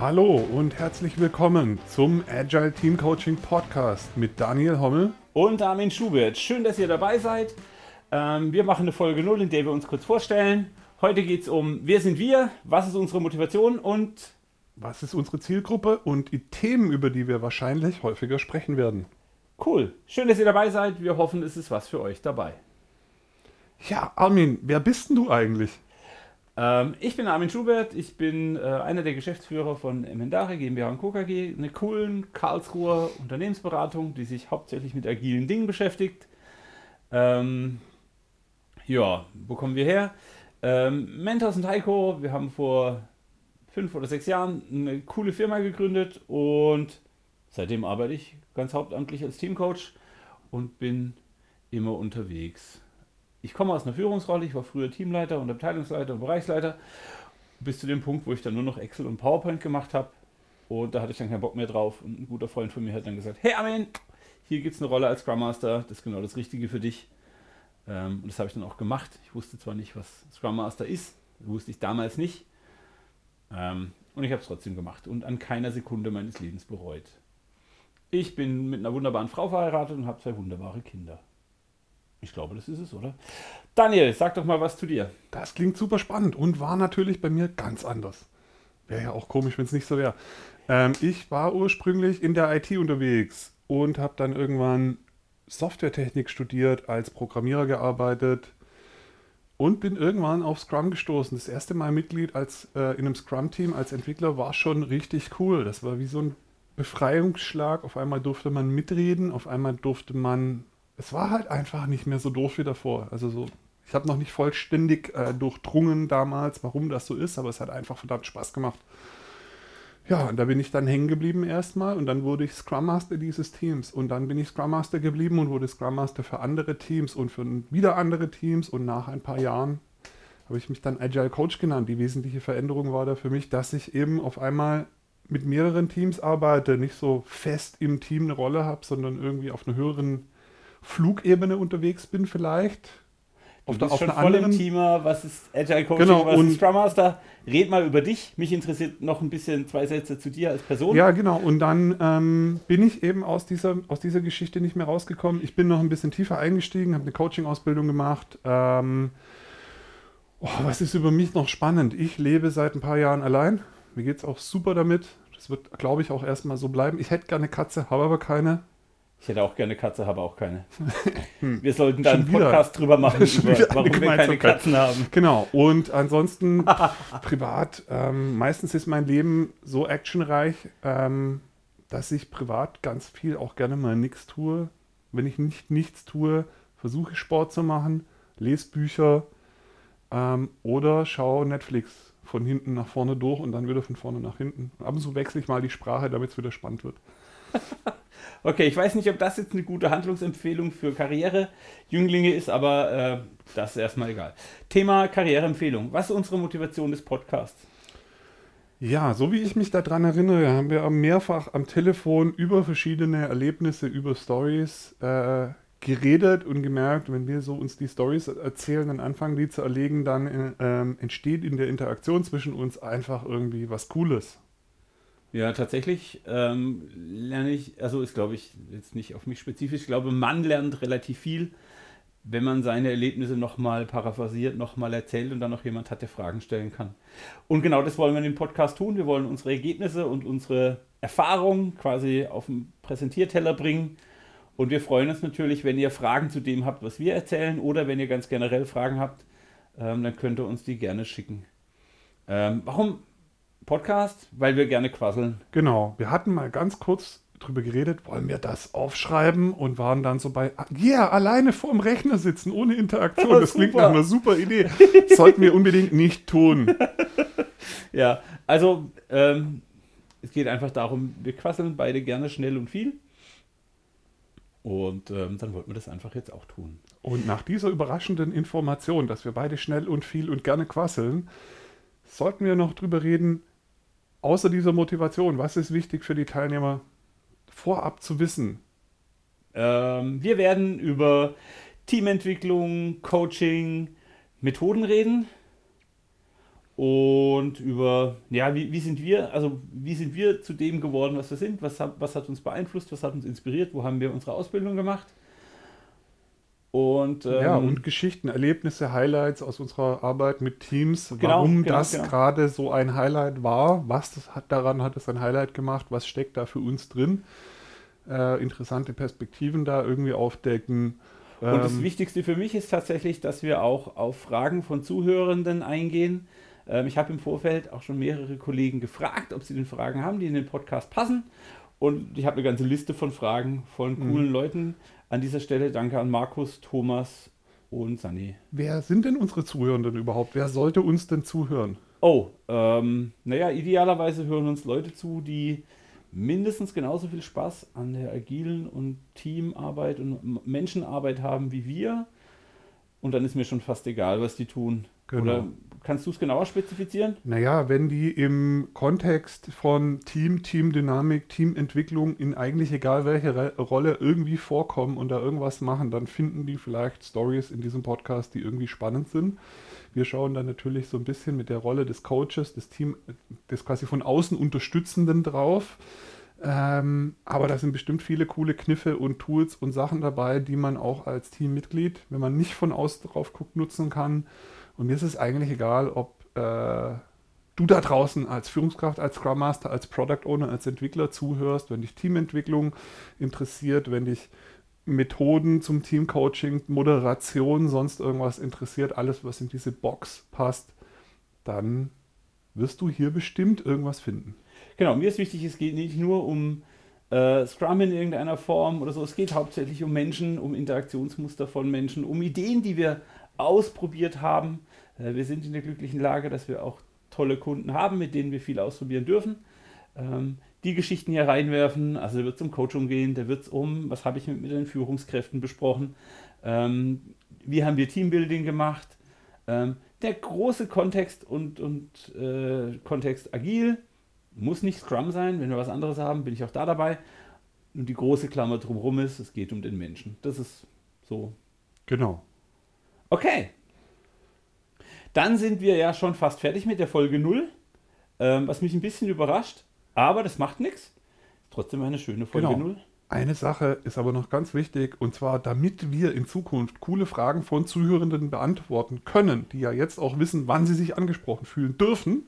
Hallo und herzlich willkommen zum Agile Team Coaching Podcast mit Daniel Hommel und Armin Schubert. Schön, dass ihr dabei seid. Ähm, wir machen eine Folge 0, in der wir uns kurz vorstellen. Heute geht es um, wer sind wir, was ist unsere Motivation und was ist unsere Zielgruppe und die Themen, über die wir wahrscheinlich häufiger sprechen werden. Cool. Schön, dass ihr dabei seid. Wir hoffen, es ist was für euch dabei. Ja, Armin, wer bist denn du eigentlich? Ähm, ich bin Armin Schubert, ich bin äh, einer der Geschäftsführer von Emendare GmbH und Co. KG, eine coolen Karlsruher Unternehmensberatung, die sich hauptsächlich mit agilen Dingen beschäftigt. Ähm, ja, wo kommen wir her? Ähm, Mentos und Heiko, wir haben vor fünf oder sechs Jahren eine coole Firma gegründet und seitdem arbeite ich ganz hauptamtlich als Teamcoach und bin immer unterwegs ich komme aus einer Führungsrolle, ich war früher Teamleiter und Abteilungsleiter und Bereichsleiter, bis zu dem Punkt, wo ich dann nur noch Excel und PowerPoint gemacht habe. Und da hatte ich dann keinen Bock mehr drauf. Und ein guter Freund von mir hat dann gesagt, hey Armin, hier gibt es eine Rolle als Scrum Master, das ist genau das Richtige für dich. Ähm, und das habe ich dann auch gemacht. Ich wusste zwar nicht, was Scrum Master ist, wusste ich damals nicht. Ähm, und ich habe es trotzdem gemacht und an keiner Sekunde meines Lebens bereut. Ich bin mit einer wunderbaren Frau verheiratet und habe zwei wunderbare Kinder. Ich glaube, das ist es, oder? Daniel, sag doch mal was zu dir. Das klingt super spannend und war natürlich bei mir ganz anders. Wäre ja auch komisch, wenn es nicht so wäre. Ähm, ich war ursprünglich in der IT unterwegs und habe dann irgendwann Softwaretechnik studiert, als Programmierer gearbeitet und bin irgendwann auf Scrum gestoßen. Das erste Mal Mitglied als, äh, in einem Scrum-Team als Entwickler war schon richtig cool. Das war wie so ein Befreiungsschlag. Auf einmal durfte man mitreden, auf einmal durfte man es war halt einfach nicht mehr so doof wie davor. Also so, ich habe noch nicht vollständig äh, durchdrungen damals, warum das so ist, aber es hat einfach verdammt Spaß gemacht. Ja, und da bin ich dann hängen geblieben erstmal und dann wurde ich Scrum Master dieses Teams und dann bin ich Scrum Master geblieben und wurde Scrum Master für andere Teams und für wieder andere Teams und nach ein paar Jahren habe ich mich dann Agile Coach genannt. Die wesentliche Veränderung war da für mich, dass ich eben auf einmal mit mehreren Teams arbeite, nicht so fest im Team eine Rolle habe, sondern irgendwie auf einer höheren Flugebene unterwegs bin vielleicht. Du auf bist auf schon voll anderen... im Thema, was ist Agile Coaching, genau, was ist Scrum Master. Red mal über dich. Mich interessiert noch ein bisschen zwei Sätze zu dir als Person. Ja, genau. Und dann ähm, bin ich eben aus dieser, aus dieser Geschichte nicht mehr rausgekommen. Ich bin noch ein bisschen tiefer eingestiegen, habe eine Coaching-Ausbildung gemacht. Ähm, oh, was ist über mich noch spannend? Ich lebe seit ein paar Jahren allein. Mir geht es auch super damit. Das wird, glaube ich, auch erstmal so bleiben. Ich hätte gerne Katze, habe aber keine. Ich hätte auch gerne Katze, habe auch keine. Hm. Wir sollten da einen Podcast drüber machen, über, warum wir keine Katzen haben. Genau. Und ansonsten privat, ähm, meistens ist mein Leben so actionreich, ähm, dass ich privat ganz viel auch gerne mal nichts tue. Wenn ich nicht nichts tue, versuche ich Sport zu machen, lese Bücher ähm, oder schaue Netflix von hinten nach vorne durch und dann wieder von vorne nach hinten. Ab und zu wechsle ich mal die Sprache, damit es wieder spannend wird. Okay, ich weiß nicht, ob das jetzt eine gute Handlungsempfehlung für Karrierejünglinge ist, aber äh, das ist erstmal egal. Thema Karriereempfehlung. Was ist unsere Motivation des Podcasts? Ja, so wie ich mich daran erinnere, haben wir mehrfach am Telefon über verschiedene Erlebnisse, über Stories äh, geredet und gemerkt, wenn wir so uns die Stories erzählen, dann anfangen die zu erlegen, dann äh, entsteht in der Interaktion zwischen uns einfach irgendwie was Cooles. Ja, tatsächlich ähm, lerne ich, also ist glaube ich jetzt nicht auf mich spezifisch, ich glaube, man lernt relativ viel, wenn man seine Erlebnisse nochmal paraphrasiert, nochmal erzählt und dann noch jemand hat, der Fragen stellen kann. Und genau das wollen wir in dem Podcast tun. Wir wollen unsere Ergebnisse und unsere Erfahrungen quasi auf den Präsentierteller bringen. Und wir freuen uns natürlich, wenn ihr Fragen zu dem habt, was wir erzählen, oder wenn ihr ganz generell Fragen habt, ähm, dann könnt ihr uns die gerne schicken. Ähm, warum Podcast, weil wir gerne quasseln. Genau. Wir hatten mal ganz kurz drüber geredet, wollen wir das aufschreiben und waren dann so bei, ja, yeah, alleine vorm Rechner sitzen, ohne Interaktion. Das, das klingt nach einer super Idee. sollten wir unbedingt nicht tun. ja, also ähm, es geht einfach darum, wir quasseln beide gerne schnell und viel. Und ähm, dann wollten wir das einfach jetzt auch tun. Und nach dieser überraschenden Information, dass wir beide schnell und viel und gerne quasseln, sollten wir noch drüber reden, außer dieser Motivation, was ist wichtig für die Teilnehmer vorab zu wissen? Ähm, wir werden über Teamentwicklung, Coaching, Methoden reden und über, ja, wie, wie sind wir, also wie sind wir zu dem geworden, was wir sind, was was hat uns beeinflusst, was hat uns inspiriert, wo haben wir unsere Ausbildung gemacht. Und, ähm, ja, und Geschichten, Erlebnisse, Highlights aus unserer Arbeit mit Teams, genau, warum genau, das genau. gerade so ein Highlight war, was das hat, daran hat es ein Highlight gemacht, was steckt da für uns drin. Äh, interessante Perspektiven da irgendwie aufdecken. Und das ähm, Wichtigste für mich ist tatsächlich, dass wir auch auf Fragen von Zuhörenden eingehen. Ähm, ich habe im Vorfeld auch schon mehrere Kollegen gefragt, ob sie denn Fragen haben, die in den Podcast passen. Und ich habe eine ganze Liste von Fragen von coolen mhm. Leuten. An dieser Stelle danke an Markus, Thomas und Sani. Wer sind denn unsere Zuhörenden überhaupt? Wer sollte uns denn zuhören? Oh, ähm, naja, idealerweise hören uns Leute zu, die mindestens genauso viel Spaß an der agilen und Teamarbeit und Menschenarbeit haben wie wir. Und dann ist mir schon fast egal, was die tun. Genau. Oder kannst du es genauer spezifizieren? Naja, wenn die im Kontext von Team, Teamdynamik, Teamentwicklung in eigentlich egal welche Re Rolle irgendwie vorkommen und da irgendwas machen, dann finden die vielleicht Stories in diesem Podcast, die irgendwie spannend sind. Wir schauen dann natürlich so ein bisschen mit der Rolle des Coaches, des Team, des quasi von außen Unterstützenden drauf. Ähm, aber da sind bestimmt viele coole Kniffe und Tools und Sachen dabei, die man auch als Teammitglied, wenn man nicht von außen drauf guckt, nutzen kann. Und mir ist es eigentlich egal, ob äh, du da draußen als Führungskraft, als Scrum Master, als Product Owner, als Entwickler zuhörst, wenn dich Teamentwicklung interessiert, wenn dich Methoden zum Teamcoaching, Moderation, sonst irgendwas interessiert, alles, was in diese Box passt, dann wirst du hier bestimmt irgendwas finden. Genau, mir ist wichtig, es geht nicht nur um äh, Scrum in irgendeiner Form oder so, es geht hauptsächlich um Menschen, um Interaktionsmuster von Menschen, um Ideen, die wir ausprobiert haben. Äh, wir sind in der glücklichen Lage, dass wir auch tolle Kunden haben, mit denen wir viel ausprobieren dürfen. Ähm, die Geschichten hier reinwerfen. Also wird es um Coaching gehen, da wird es um, was habe ich mit, mit den Führungskräften besprochen, ähm, wie haben wir Teambuilding gemacht. Ähm, der große Kontext und, und äh, Kontext agil muss nicht Scrum sein. Wenn wir was anderes haben, bin ich auch da dabei. Und die große Klammer drumherum ist, es geht um den Menschen. Das ist so. Genau. Okay. Dann sind wir ja schon fast fertig mit der Folge 0, ähm, was mich ein bisschen überrascht. Aber das macht nichts. Trotzdem eine schöne Folge genau. 0. Eine Sache ist aber noch ganz wichtig, und zwar, damit wir in Zukunft coole Fragen von Zuhörenden beantworten können, die ja jetzt auch wissen, wann sie sich angesprochen fühlen dürfen,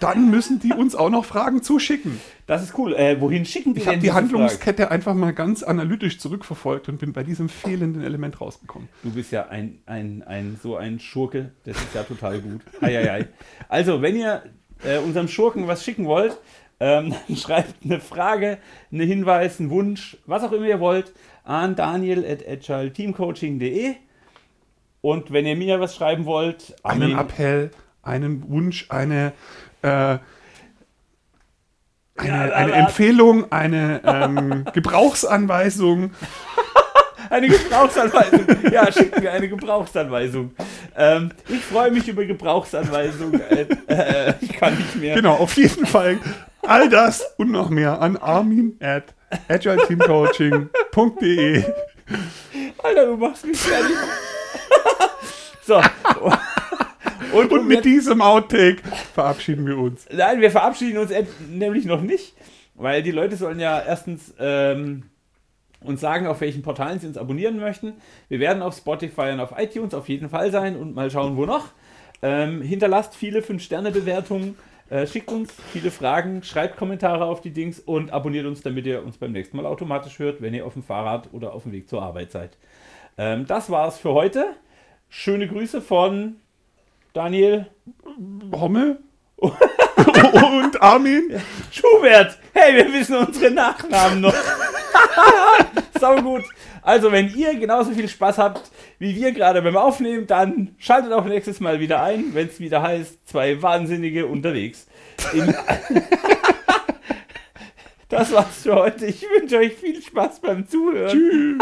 dann müssen die uns auch noch Fragen zuschicken. Das ist cool. Äh, wohin schicken die ich denn die Handlungskette Fragen? einfach mal ganz analytisch zurückverfolgt und bin bei diesem fehlenden Element rausgekommen. Du bist ja ein, ein, ein so ein Schurke. Das ist ja total gut. Eieiei. Also, wenn ihr äh, unserem Schurken was schicken wollt, ähm, dann schreibt eine Frage, einen Hinweis, einen Wunsch, was auch immer ihr wollt, an daniel.agileteamcoaching.de. Und wenn ihr mir was schreiben wollt, einen Appell, einen Wunsch, eine, äh, eine, eine Empfehlung, eine ähm, Gebrauchsanweisung. eine Gebrauchsanweisung. Ja, schickt mir eine Gebrauchsanweisung. Ähm, ich freue mich über Gebrauchsanweisungen. Äh, äh, ich kann nicht mehr. Genau, auf jeden Fall all das und noch mehr an armin at agileteamcoaching.de. Alter, du machst mich fertig. so. Und, und, mit diesem Outtake verabschieden wir uns. Nein, wir verabschieden uns nämlich noch nicht, weil die Leute sollen ja erstens ähm, uns sagen, auf welchen Portalen sie uns abonnieren möchten. Wir werden auf Spotify und auf iTunes auf jeden Fall sein und mal schauen, wo noch. Ähm, hinterlasst viele 5-Sterne-Bewertungen, äh, schickt uns viele Fragen, schreibt Kommentare auf die Dings und abonniert uns, damit ihr uns beim nächsten Mal automatisch hört, wenn ihr auf dem Fahrrad oder auf dem Weg zur Arbeit seid. Ähm, das war's für heute. Schöne Grüße von Daniel. Hommel. und Armin? Schubert! Hey, wir wissen unsere Nachnamen noch. Sau gut. Also, wenn ihr genauso viel Spaß habt wie wir gerade beim Aufnehmen, dann schaltet auch nächstes Mal wieder ein, wenn es wieder heißt, zwei Wahnsinnige unterwegs. das war's für heute. Ich wünsche euch viel Spaß beim Zuhören. Tschüss.